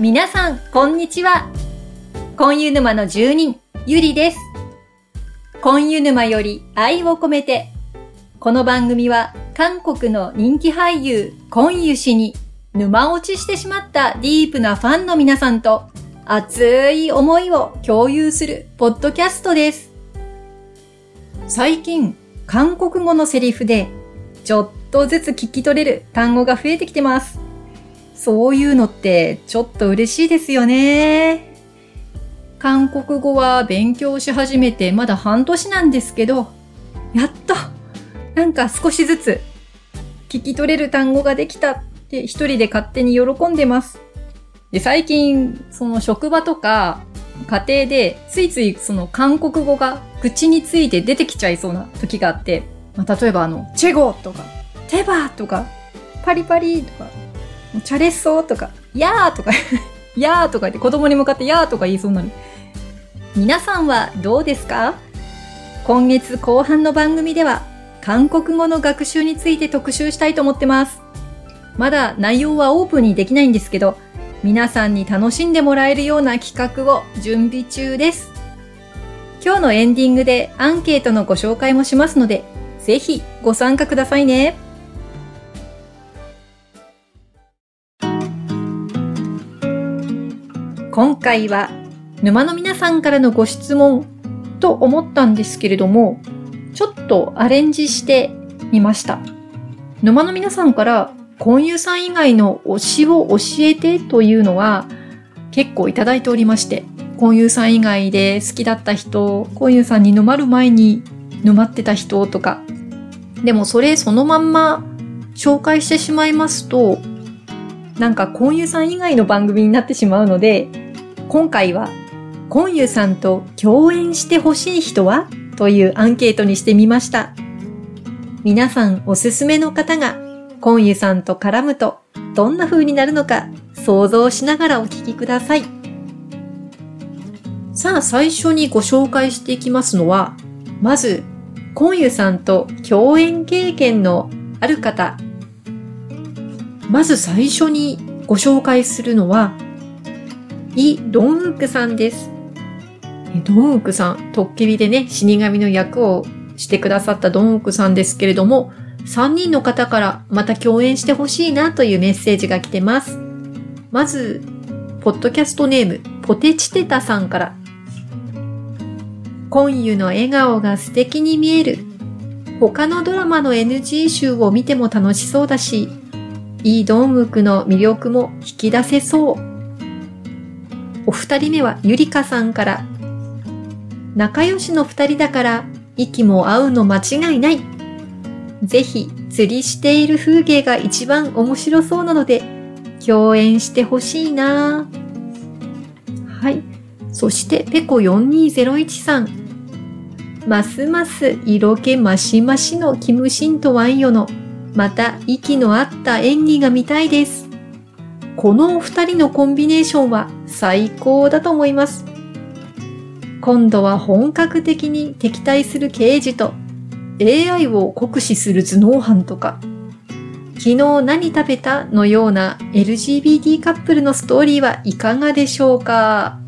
皆さん、こんにちは。コンユ沼の住人、ゆりです。コンユ沼より愛を込めて、この番組は韓国の人気俳優、コンユ氏に沼落ちしてしまったディープなファンの皆さんと熱い思いを共有するポッドキャストです。最近、韓国語のセリフでちょっとずつ聞き取れる単語が増えてきてます。そういうのってちょっと嬉しいですよね。韓国語は勉強し始めてまだ半年なんですけど、やっとなんか少しずつ聞き取れる単語ができたって一人で勝手に喜んでます。で、最近、その職場とか家庭でついついその韓国語が口について出てきちゃいそうな時があって、まあ、例えばあの、チェゴとか、テバーとか、パリパリとか、チャレッソとか、やーとか、やーとか言って子供に向かってやーとか言いそうになる。皆さんはどうですか？今月後半の番組では韓国語の学習について特集したいと思ってます。まだ内容はオープンにできないんですけど、皆さんに楽しんでもらえるような企画を準備中です。今日のエンディングでアンケートのご紹介もしますので、ぜひご参加くださいね。今回は沼の皆さんからのご質問と思ったんですけれども、ちょっとアレンジしてみました。沼の皆さんから、婚友さん以外の推しを教えてというのは結構いただいておりまして、婚友さん以外で好きだった人、婚友さんに沼る前に沼ってた人とか。でもそれそのまんま紹介してしまいますと、なんか婚友さん以外の番組になってしまうので、今回は、コンユさんと共演してほしい人は？というアンケートにしてみました。皆さんおすすめの方が、コンユさんと絡むと、どんな風になるのか想像しながらお聞きください。さあ、最初にご紹介していきますのは、まず、コンユさんと共演経験のある方。まず最初にご紹介するのは、イ・ドンウクさんです。ドンウクさん、トッケビでね、死神の役をしてくださったドンウクさんですけれども、3人の方からまた共演してほしいなというメッセージが来てます。まず、ポッドキャストネーム、ポテチテタさんから。今湯の笑顔が素敵に見える。他のドラマの NG 集を見ても楽しそうだし、イ・ドンウクの魅力も引き出せそう。お二人目はゆりかさんから。仲良しの二人だから、息も合うの間違いない。ぜひ、釣りしている風景が一番面白そうなので、共演してほしいなはい。そして、ペコ4201さん。ますます色気マシマシのキムシンとワンヨの、また息の合った演技が見たいです。このお二人のコンビネーションは最高だと思います。今度は本格的に敵対する刑事と AI を酷使する頭脳犯とか、昨日何食べたのような LGBT カップルのストーリーはいかがでしょうか？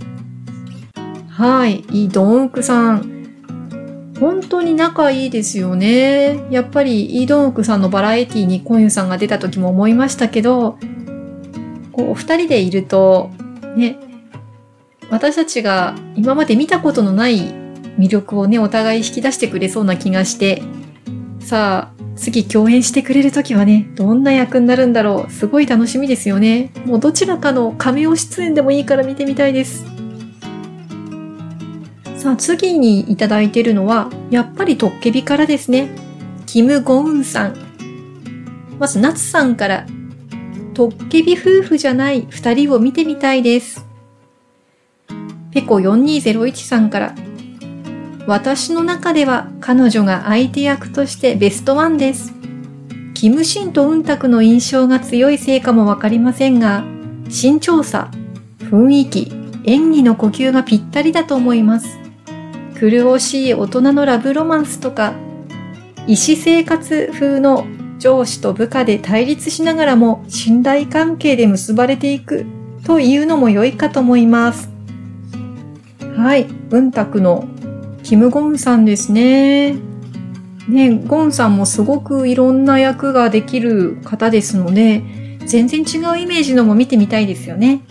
はい、イ・ドンウクさん。本当に仲いいですよね。やっぱりイ・ドンウクさんのバラエティにコンユさんが出た時も思いましたけど、こう、お二人でいると、ね、私たちが今まで見たことのない魅力をね、お互い引き出してくれそうな気がして、さあ、次共演してくれるときはね、どんな役になるんだろう。すごい楽しみですよね。もうどちらかのカメオ出演でもいいから見てみたいです。さあ、次にいただいているのは、やっぱりトッケビからですね。キム・ゴウンさん。まず、ナツさんから、トッケビ夫婦じゃない二人を見てみたいです。ペコ4201さんから、私の中では彼女が相手役としてベストワンです。キムシンとウンタクの印象が強いせいかもわかりませんが、身長差、雰囲気、演技の呼吸がぴったりだと思います。苦しい大人のラブロマンスとか、医師生活風の上司と部下で対立しながらも信頼関係で結ばれていくというのも良いかと思います。はい。文卓のキム・ゴンさんですね。ね、ゴンさんもすごくいろんな役ができる方ですので、全然違うイメージのも見てみたいですよね。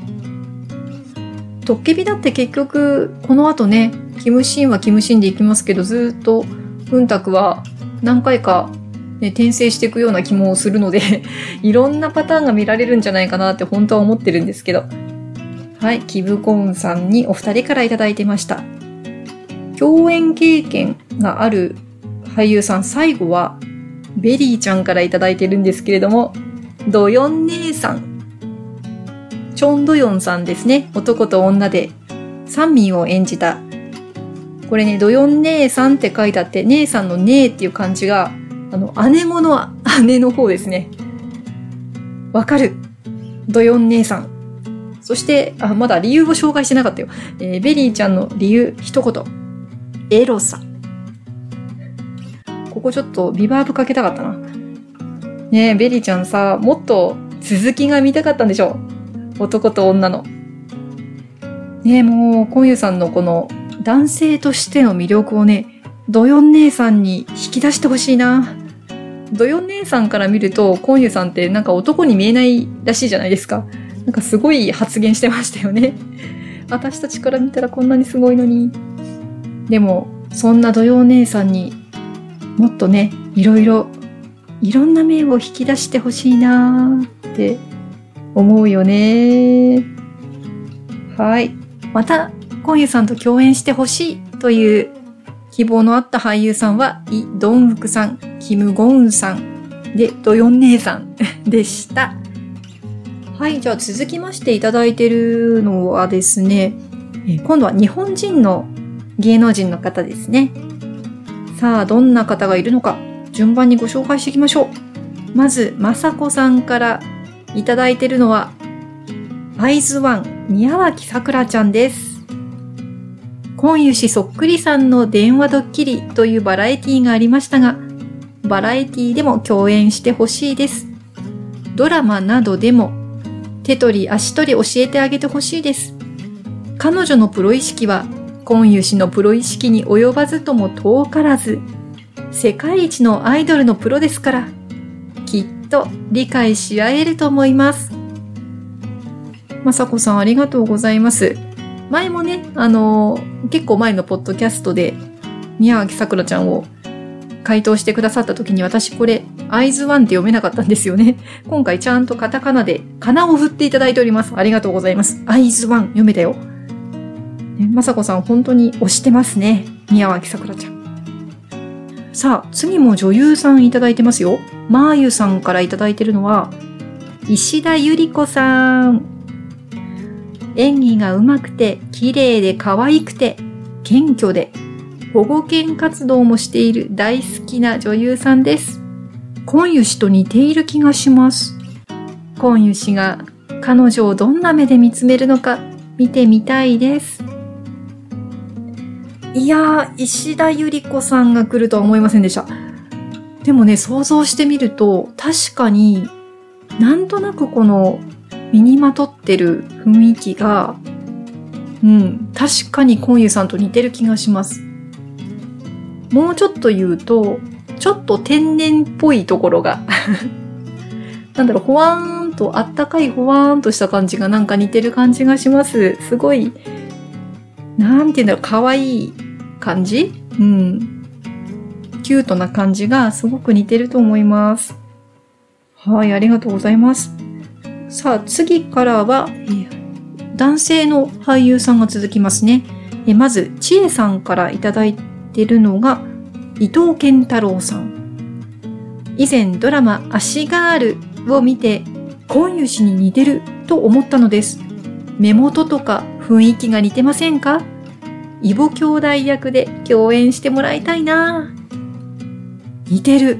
トッケビだって結局、この後ね、キムシンはキムシンでいきますけど、ずっと、文卓は何回か、ね、転生していくような気もするので いろんなパターンが見られるんじゃないかなって本当は思ってるんですけど。はい、キブコーンさんにお二人からいただいてました。共演経験がある俳優さん、最後は、ベリーちゃんからいただいてるんですけれども、ドヨン姉さん。チョンドヨンさんですね。男と女で、サンミンを演じた。これね、ドヨン姉さんって書いてあって、姉さんの姉っていう漢字が、あの、姐御の姐の方ですね。わかる。ドヨン姉さん。そして、あ、まだ理由を紹介してなかったよ。えー、ベリーちゃんの理由、一言。エロさ。ここちょっとリバーブかけたかったな。ねえ、ベリーちゃんさ、もっと続きが見たかったんでしょう男と女の。ねえ、もう、コンユさんのこの男性としての魅力をね、ドヨン姉さんに引き出してほしいな。ドヨン姉さんから見ると、コンユさんってなんか男に見えないらしいじゃないですか。なんかすごい発言してましたよね。私たちから見たらこんなにすごいのに。でも、そんな土曜姉さんにもっとね、いろいろ、いろんな面を引き出してほしいなーって思うよねはい。また、コンユさんと共演してほしいという希望のあった俳優さんは、イ・ドンフクさん、キム・ゴウンさん、で、ドヨン姉さん でした。はい、じゃあ続きましていただいてるのはですね、今度は日本人の芸能人の方ですね。さあ、どんな方がいるのか、順番にご紹介していきましょう。まず、まさこさんからいただいてるのは、アイズワン宮脇さくらちゃんです。今湯氏そっくりさんの電話ドッキリというバラエティがありましたが、バラエティでも共演してほしいです。ドラマなどでも手取り足取り教えてあげてほしいです。彼女のプロ意識は今湯氏のプロ意識に及ばずとも遠からず、世界一のアイドルのプロですから、きっと理解し合えると思います。まさこさんありがとうございます。前もね、あのー、結構前のポッドキャストで、宮脇さくらちゃんを回答してくださった時に私これ、アイズワンって読めなかったんですよね。今回ちゃんとカタカナで、カナを振っていただいております。ありがとうございます。アイズワン読めたよ。まさこさん本当に推してますね。宮脇さくらちゃん。さあ、次も女優さんいただいてますよ。まーゆさんからいただいてるのは、石田ゆり子さん。演技が上手くて、綺麗で可愛くて、謙虚で、保護犬活動もしている大好きな女優さんです。コンユ氏と似ている気がします。コンユ氏が彼女をどんな目で見つめるのか見てみたいです。いやー、石田ゆり子さんが来るとは思いませんでした。でもね、想像してみると、確かになんとなくこの身にまとってる雰囲気が、うん、確かにコンユさんと似てる気がします。もうちょっと言うと、ちょっと天然っぽいところが なんだろう、ほわーんと、あったかいほわーんとした感じがなんか似てる感じがします。すごい、なんて言うんだろう、可愛い感じ？うん。キュートな感じがすごく似てると思います。はい、ありがとうございます。さあ、次からは、えー、男性の俳優さんが続きますね。えまず、ちえさんからいただいてるのが、伊藤健太郎さん。以前ドラマ、足ガールを見て、今湯氏に似てると思ったのです。目元とか雰囲気が似てませんか？イボ兄弟役で共演してもらいたいな似てる。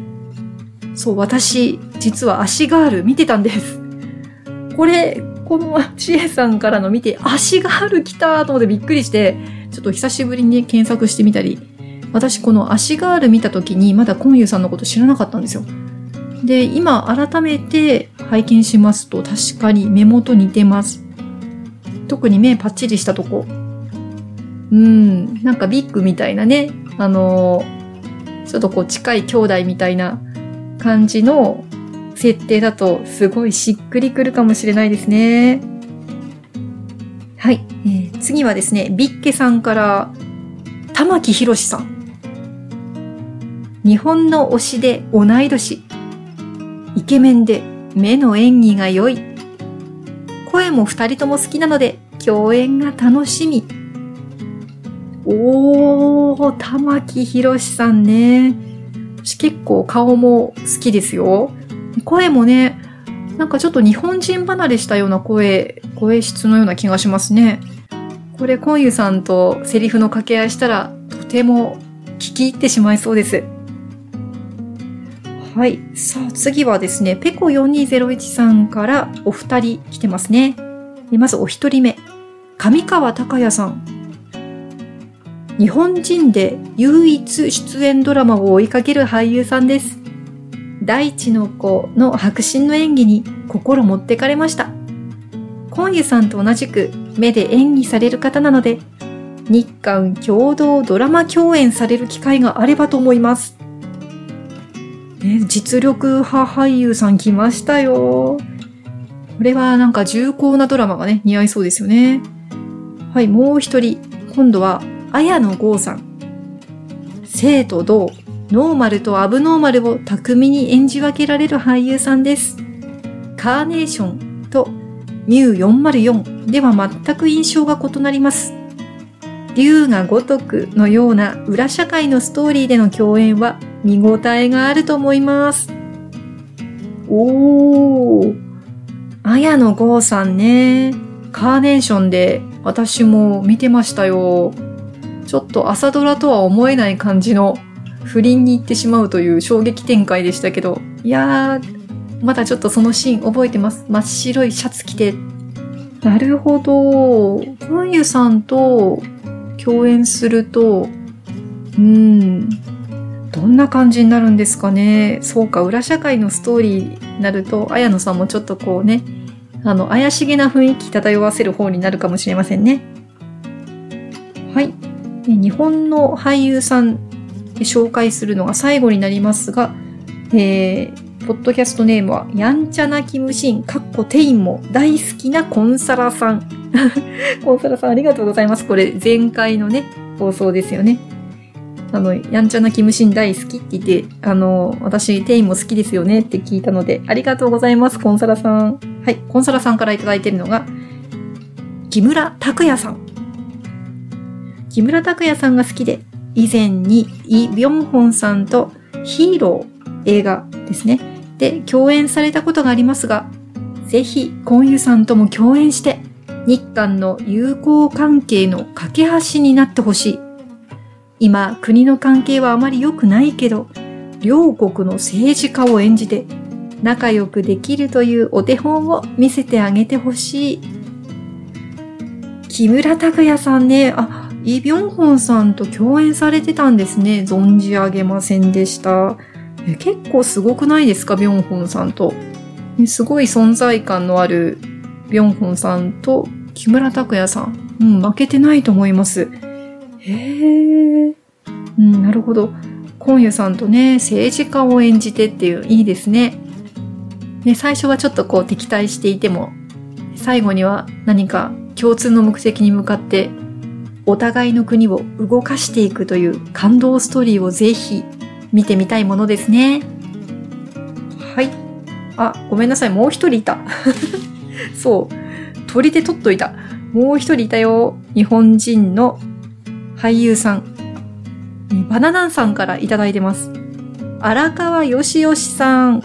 そう、私、実は足ガール見てたんです。これ、このちえさんからの見て、足ガール来たと思ってびっくりして、ちょっと久しぶりに検索してみたり、私この足ガール見た時にまだコンユさんのこと知らなかったんですよ。で、今改めて拝見しますと確かに目元似てます。特に目パッチリしたとこ。うん、なんかビッグみたいなね、あのー、ちょっとこう近い兄弟みたいな感じの設定だとすごいしっくりくるかもしれないですね。はい。えー、次はですね、ビッケさんから、玉木宏さん。日本の推しで同い年。イケメンで目の演技が良い。声も二人とも好きなので共演が楽しみ。おー、玉木宏さんね。私結構顔も好きですよ。声もね、なんかちょっと日本人離れしたような声、声質のような気がしますね。これ、コンユさんとセリフの掛け合いしたら、とても聞き入ってしまいそうです。はい。さあ、次はですね、ペコ4201さんからお二人来てますね。まずお一人目。上川隆也さん。日本人で唯一出演ドラマを追いかける俳優さんです。大地の子の迫真の演技に心持ってかれました。コンユさんと同じく目で演技される方なので、日韓共同ドラマ共演される機会があればと思います。ね、実力派俳優さん来ましたよ。これはなんか重厚なドラマがね、似合いそうですよね。はい、もう一人。今度は、綾野剛さん。生と同、ノーマルとアブノーマルを巧みに演じ分けられる俳優さんです。カーネーションとミュー404では全く印象が異なります。竜が如くのような裏社会のストーリーでの共演は見応えがあると思います。おー。綾野剛さんね。カーネーションで私も見てましたよ。ちょっと朝ドラとは思えない感じの不倫に行ってしまうという衝撃展開でしたけど、いやー、まだちょっとそのシーン覚えてます。真っ白いシャツ着て。なるほど。本湯さんと共演すると、うん、どんな感じになるんですかね。そうか、裏社会のストーリーになると、綾野さんもちょっとこうね、あの、怪しげな雰囲気漂わせる方になるかもしれませんね。はい。日本の俳優さん紹介するのが最後になりますが、えー、ポッドキャストネームは、やんちゃなキムシン、かっこテインも大好きなコンサラさん。コンサラさんありがとうございます。これ前回のね、放送ですよね。あの、やんちゃなキムシン大好きって言って、あの、私、テインも好きですよねって聞いたので、ありがとうございます、コンサラさん。はい、コンサラさんからいただいてるのが、木村拓哉さん。木村拓哉さんが好きで、以前にイ・ビョンホンさんとヒーロー映画ですね。で、共演されたことがありますが、ぜひ、コンユさんとも共演して、日韓の友好関係の架け橋になってほしい。今、国の関係はあまり良くないけど、両国の政治家を演じて、仲良くできるというお手本を見せてあげてほしい。木村拓哉さんね、あ、イ・ビョンホンさんと共演されてたんですね。存じ上げませんでした。結構すごくないですか、ビョンホンさんと。すごい存在感のあるビョンホンさんと木村拓哉さん。うん、負けてないと思います。へえ。うん、なるほど。今夜さんとね、政治家を演じてっていう、いいですね。ね、最初はちょっとこう敵対していても、最後には何か共通の目的に向かって、お互いの国を動かしていくという感動ストーリーをぜひ見てみたいものですね。はい。あ、ごめんなさい。もう一人いた。そう。鳥で取っといた。もう一人いたよ。日本人の俳優さん。バナナンさんからいただいてます。荒川よしよしさん。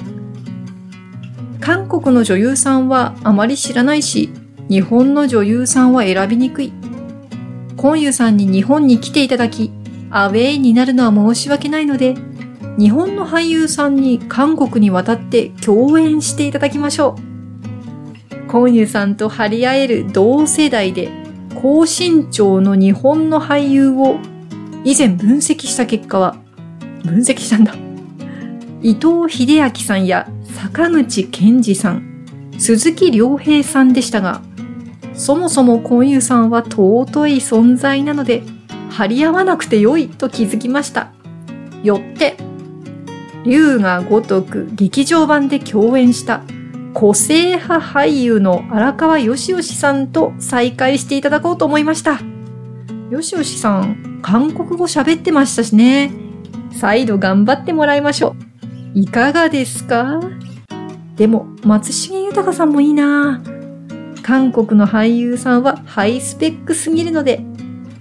韓国の女優さんはあまり知らないし、日本の女優さんは選びにくい。コンユさんに日本に来ていただき、アウェイになるのは申し訳ないので、日本の俳優さんに韓国に渡って共演していただきましょう。コンユさんと張り合える同世代で高身長の日本の俳優を以前分析した結果は、分析したんだ。伊藤秀明さんや坂口健二さん、鈴木良平さんでしたが、そもそもコンユさんは尊い存在なので、張り合わなくてよいと気づきました。よって、竜が如く劇場版で共演した個性派俳優の荒川よしよしさんと再会していただこうと思いました。よしよしさん、韓国語喋ってましたしね。再度頑張ってもらいましょう。いかがですか？でも、松重豊さんもいいなぁ韓国の俳優さんはハイスペックすぎるので、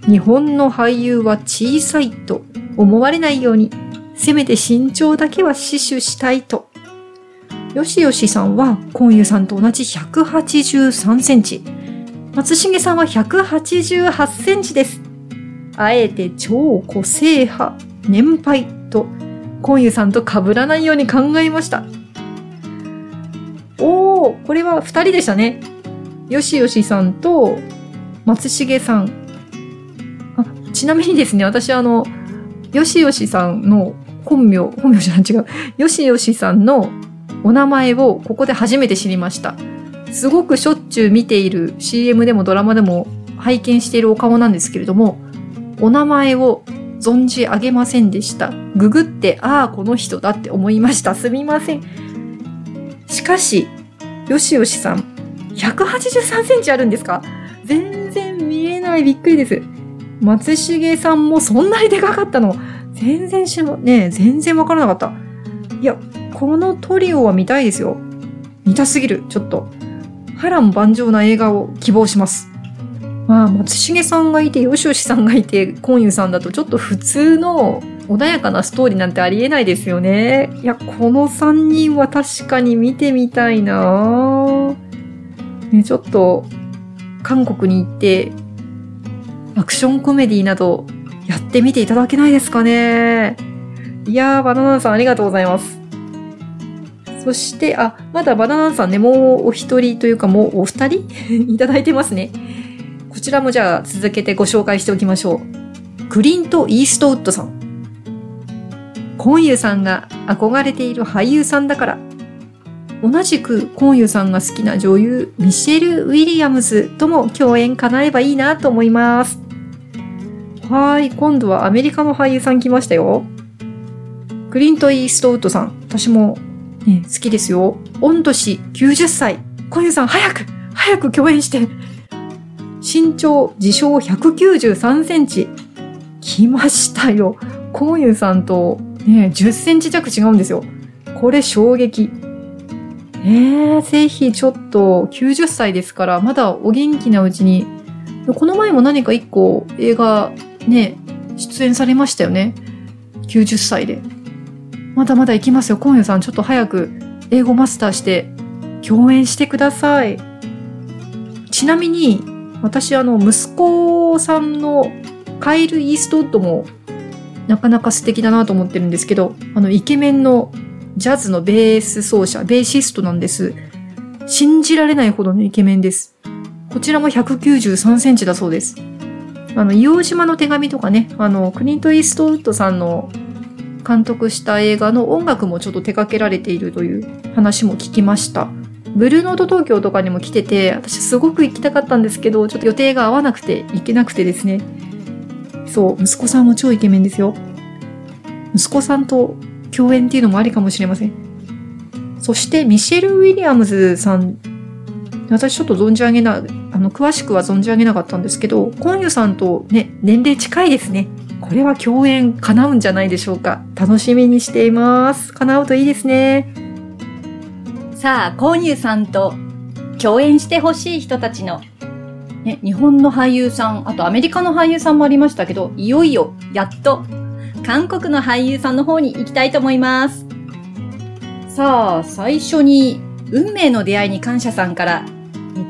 日本の俳優は小さいと思われないようにせめて身長だけは死守したいと。よしよしさんは、コンユさんと同じ183センチ。松重さんは188センチです。あえて超個性派、年配と、コンユさんと被らないように考えました。おー、これは二人でしたね。よしよしさんと松重さん。あちなみにですね、私あの、よしよしさんの本名、本名じゃない違う。よしよしさんのお名前をここで初めて知りました。すごくしょっちゅう見ている CM でもドラマでも拝見しているお顔なんですけれども、お名前を存じ上げませんでした。ググって、ああ、この人だって思いました。すみません。しかし、よしよしさん、183センチあるんですか？全然見えない。びっくりです。松重さんもそんなにでかかったの？全然しも、ね全然わからなかった。いや、このトリオは見たいですよ。見たすぎる、ちょっと。波乱万丈な映画を希望します。まあ、松重さんがいて、よしよしさんがいて、コンユさんだとちょっと普通の穏やかなストーリーなんてありえないですよね。いや、この3人は確かに見てみたいなぁね、ちょっと、韓国に行って、アクションコメディなどやってみていただけないですかね。いやー、バナナさんありがとうございます。そして、あ、まだバナナさんね、もうお一人というかもうお二人？いただいてますね。こちらもじゃあ続けてご紹介しておきましょう。クリント・イーストウッドさん。コンユさんが憧れている俳優さんだから、同じくコンユさんが好きな女優、ミシェル・ウィリアムズとも共演叶えばいいなと思います。はい、今度はアメリカの俳優さん来ましたよ。クリント・イーストウッドさん。私も、ね、好きですよ。御年90歳。コンユさん、早く早く共演して身長、自称193センチ。来ましたよ。コンユさんと、ね、10センチ弱違うんですよ。これ衝撃。えー、ぜひちょっと90歳ですから、まだお元気なうちに、この前も何か一個映画ね、出演されましたよね。90歳で。まだまだ行きますよ。今夜さん、ちょっと早く英語マスターして共演してください。ちなみに、私、あの、息子さんのカイル・イーストウッドもなかなか素敵だなと思ってるんですけど、あの、イケメンのジャズのベース奏者、ベーシストなんです。信じられないほどのイケメンです。こちらも193センチだそうです。あの、硫黄島の手紙とかね、あの、クリント・イーストウッドさんの監督した映画の音楽もちょっと手掛けられているという話も聞きました。ブルーノート東京とかにも来てて、私すごく行きたかったんですけど、ちょっと予定が合わなくて行けなくてですね。そう、息子さんも超イケメンですよ。息子さんと共演っていうのもありかもしれません。そしてミシェル・ウィリアムズさん私ちょっと存じ上げな、あの、詳しくは存じ上げなかったんですけど、コンユさんとね、年齢近いですね。これは共演叶うんじゃないでしょうか。楽しみにしています。叶うといいですね。さあ、コンユさんと共演してほしい人たちの、ね、日本の俳優さん、あとアメリカの俳優さんもありましたけど、いよいよ、やっと、韓国の俳優さんの方に行きたいと思います。さあ、最初に、運命の出会いに感謝さんから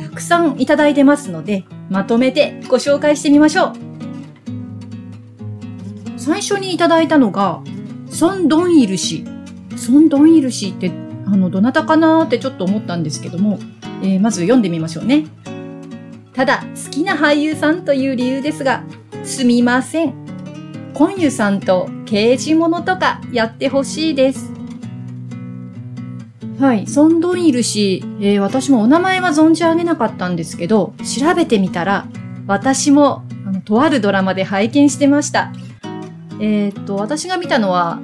たくさんいただいてますので、まとめてご紹介してみましょう。最初にいただいたのが、ソン・ドンイル氏。ソン・ドンイル氏って、あの、どなたかなーってちょっと思ったんですけども、えー、まず読んでみましょうね。ただ、好きな俳優さんという理由ですが、すみません。コンユさんと刑事物とかやってほしいです。はい、ソンドンイル氏、えー、私もお名前は存じ上げなかったんですけど、調べてみたら、私も、あの、とあるドラマで拝見してました。えー、っと、私が見たのは、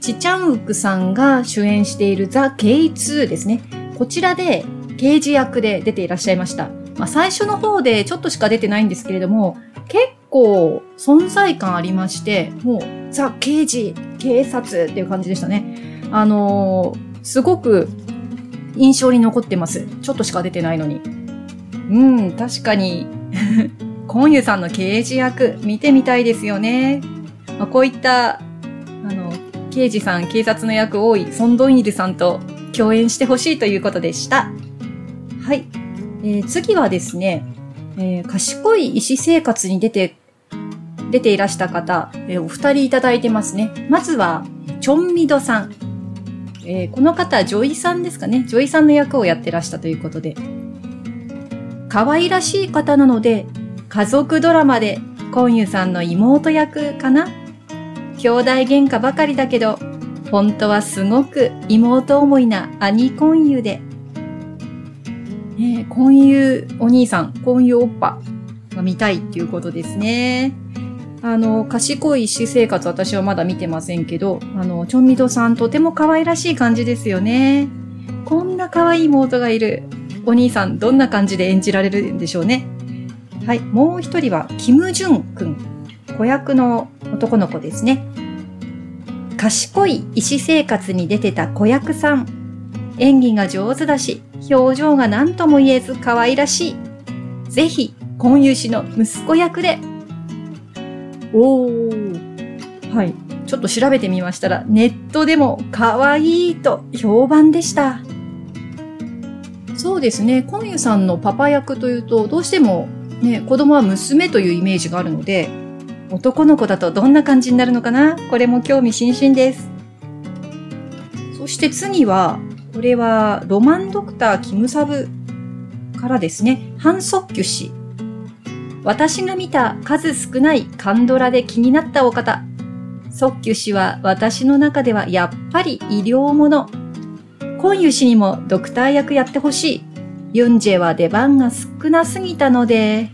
チチャンウクさんが主演しているザ・ケイ2ですね。こちらで刑事役で出ていらっしゃいました。まあ、最初の方でちょっとしか出てないんですけれども、結構存在感ありまして、もうザ・刑事、警察っていう感じでしたね。あのー、すごく印象に残ってます。ちょっとしか出てないのに。うん、確かに コンユさんの刑事役見てみたいですよね。まあ、こういった、あの、刑事さん、警察の役多いソンドンイルさんと共演してほしいということでした。はい。えー、次はですね、えー、賢い医師生活に出て、出ていらした方、えー、お二人いただいてますね。まずは、チョンミドさん。えー、この方、女医さんですかね。女医さんの役をやってらしたということで。可愛らしい方なので、家族ドラマで、コンユさんの妹役かな兄弟喧嘩ばかりだけど、本当はすごく妹思いな兄コンユで、ね、コンユお兄さん、コンユおっぱが見たいっていうことですね。あの、賢い私生活私はまだ見てませんけど、あの、チョンミドさんとても可愛らしい感じですよね。こんな可愛い妹がいるお兄さん、どんな感じで演じられるんでしょうね。はい、もう一人は、キム・ジュン君。子役の男の子ですね。賢い医師生活に出てた子役さん。演技が上手だし、表情が何とも言えず可愛らしい。ぜひ、婚友氏の息子役で。おー。はい。ちょっと調べてみましたら、ネットでも可愛いと評判でした。そうですね。婚友さんのパパ役というと、どうしてもね、子供は娘というイメージがあるので、男の子だとどんな感じになるのかな？これも興味津々です。そして次は、これはロマンドクターキムサブからですね、ハン・ソッキュ氏。私が見た数少ないカンドラで気になったお方。ソッキュ氏は私の中ではやっぱり医療もの。コンユ氏にもドクター役やってほしい。ユンジェは出番が少なすぎたので、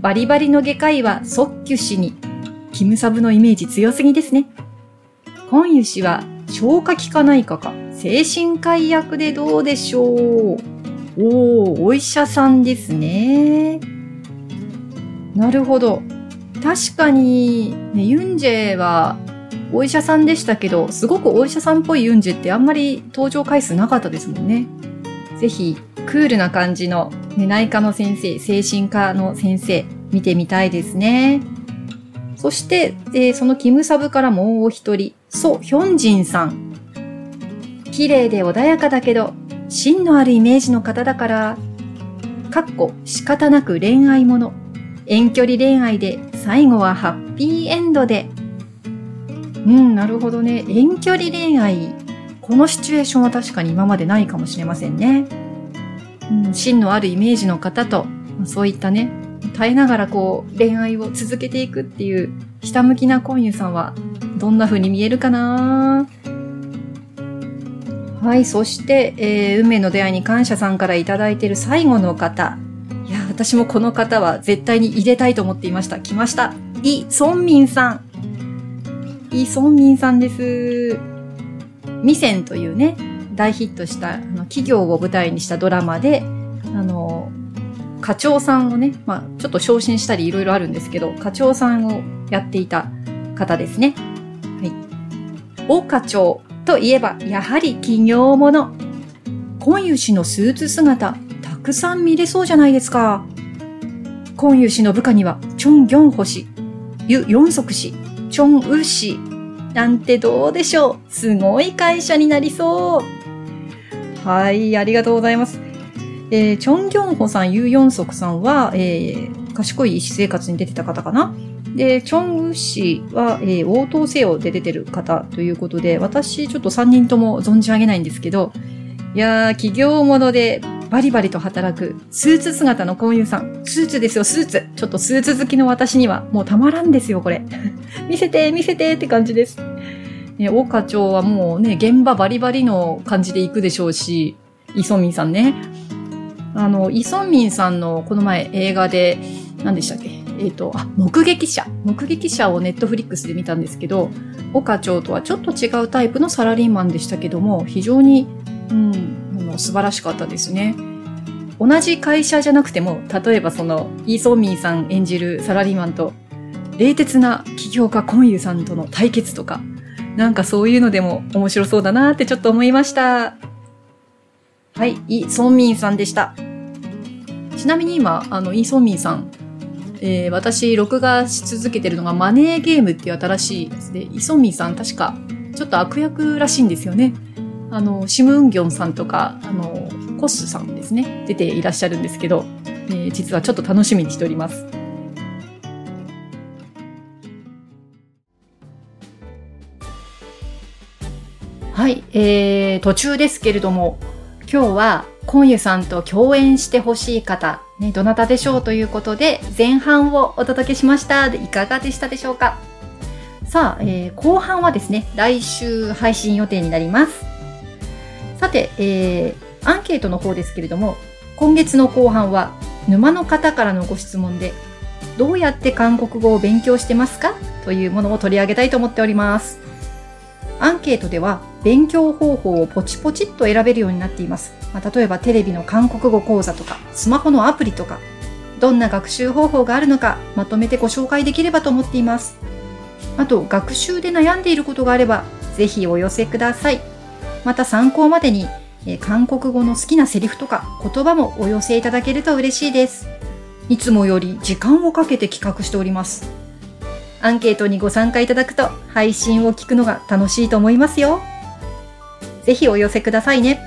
バリバリの外科医はソッキュ氏に、キムサブのイメージ強すぎですね。コンユ氏は消化器科内科か、精神科医役でどうでしょうおー、お医者さんですね。なるほど。確かに、ね、ユンジェはお医者さんでしたけど、すごくお医者さんっぽいユンジェってあんまり登場回数なかったですもんね。ぜひ、クールな感じの、ね、内科の先生、精神科の先生、見てみたいですね。そして、えー、そのキムサブからもう一人、ソ・ヒョンジンさん。綺麗で穏やかだけど、芯のあるイメージの方だから、かっこ仕方なく恋愛もの。遠距離恋愛で最後はハッピーエンドで。うん、なるほどね。遠距離恋愛このシチュエーションは確かに今までないかもしれませんね。うん、芯のあるイメージの方と、そういったね、耐えながらこう恋愛を続けていくっていうひたむきな婚友さんはどんな風に見えるかなはい、そして、えー、運命の出会いに感謝さんからいただいている最後の方。私もこの方は絶対に入れたいと思っていました。来ました。イ・ソンミンさん。イ・ソンミンさんです。ミセンというね、大ヒットしたあの企業を舞台にしたドラマで、あの、課長さんをね、まあ、ちょっと昇進したりいろいろあるんですけど、課長さんをやっていた方ですね。はい。大課長といえば、やはり企業もの。今湯氏のスーツ姿、くさん見れそうじゃないですか。今湯氏の部下には、チョン・ギョンホ氏、ユ・ヨンソク氏、チョン・ウ氏、なんてどうでしょうすごい会社になりそう。はい、ありがとうございます。えー、チョン・ギョンホさん、ユ・ヨンソクさんは、えー、賢い医師生活に出てた方かなで、チョン・ウ氏は、えー、応答せよで出てる方ということで、私ちょっと3人とも存じ上げないんですけど、いやー、企業ものでバリバリと働く、スーツ姿の婚友さん。スーツですよ、スーツ。ちょっとスーツ好きの私にはもうたまらんですよ、これ。見せて、見せてって感じです。ね、大課長はもうね、現場バリバリの感じで行くでしょうし、イソミンさんね。あの、イソンミンさんのこの前映画で、何でしたっけ？えっ、と、あ、目撃者。目撃者をネットフリックスで見たんですけど、岡長とはちょっと違うタイプのサラリーマンでしたけども、非常に、うん、あの素晴らしかったですね。同じ会社じゃなくても、例えばその、イーソンミンさん演じるサラリーマンと、冷徹な起業家コンユさんとの対決とか、なんかそういうのでも面白そうだなってちょっと思いました。はい、イ・ソンミンさんでした。ちなみに今、あの、イ・ソンミンさん、えー、私、録画し続けてるのがマネーゲームっていう新しいやつで、イ・ソンミンさん確か、ちょっと悪役らしいんですよね。あの、シム・ウンギョンさんとか、あの、コスさんですね、出ていらっしゃるんですけど、えー、実はちょっと楽しみにしております。はい、えー、途中ですけれども、今日は、コンユさんと共演してほしい方、ね、どなたでしょうということで、前半をお届けしました。いかがでしたでしょうか？さあ、えー、後半はですね、来週配信予定になります。さて、えー、アンケートの方ですけれども、今月の後半は、沼の方からのご質問で、どうやって韓国語を勉強してますか？というものを取り上げたいと思っております。アンケートでは勉強方法をポチポチっと選べるようになっています。まあ、例えばテレビの韓国語講座とか、スマホのアプリとか、どんな学習方法があるのかまとめてご紹介できればと思っています。あと、学習で悩んでいることがあれば、ぜひお寄せください。また参考までに、え韓国語の好きなセリフとか言葉もお寄せいただけると嬉しいです。いつもより時間をかけて企画しております。アンケートにご参加いただくと配信を聞くのが楽しいと思いますよ。ぜひお寄せくださいね。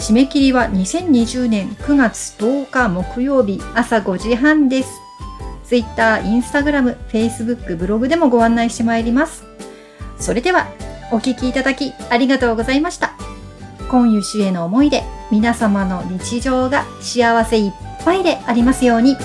締め切りは2020年9月10日木曜日朝5時半です。Twitter、Instagram、Facebook、ブログでもご案内してまいります。それでは、お聞きいただきありがとうございました。今湯氏への思いで皆様の日常が幸せいっぱいでありますように。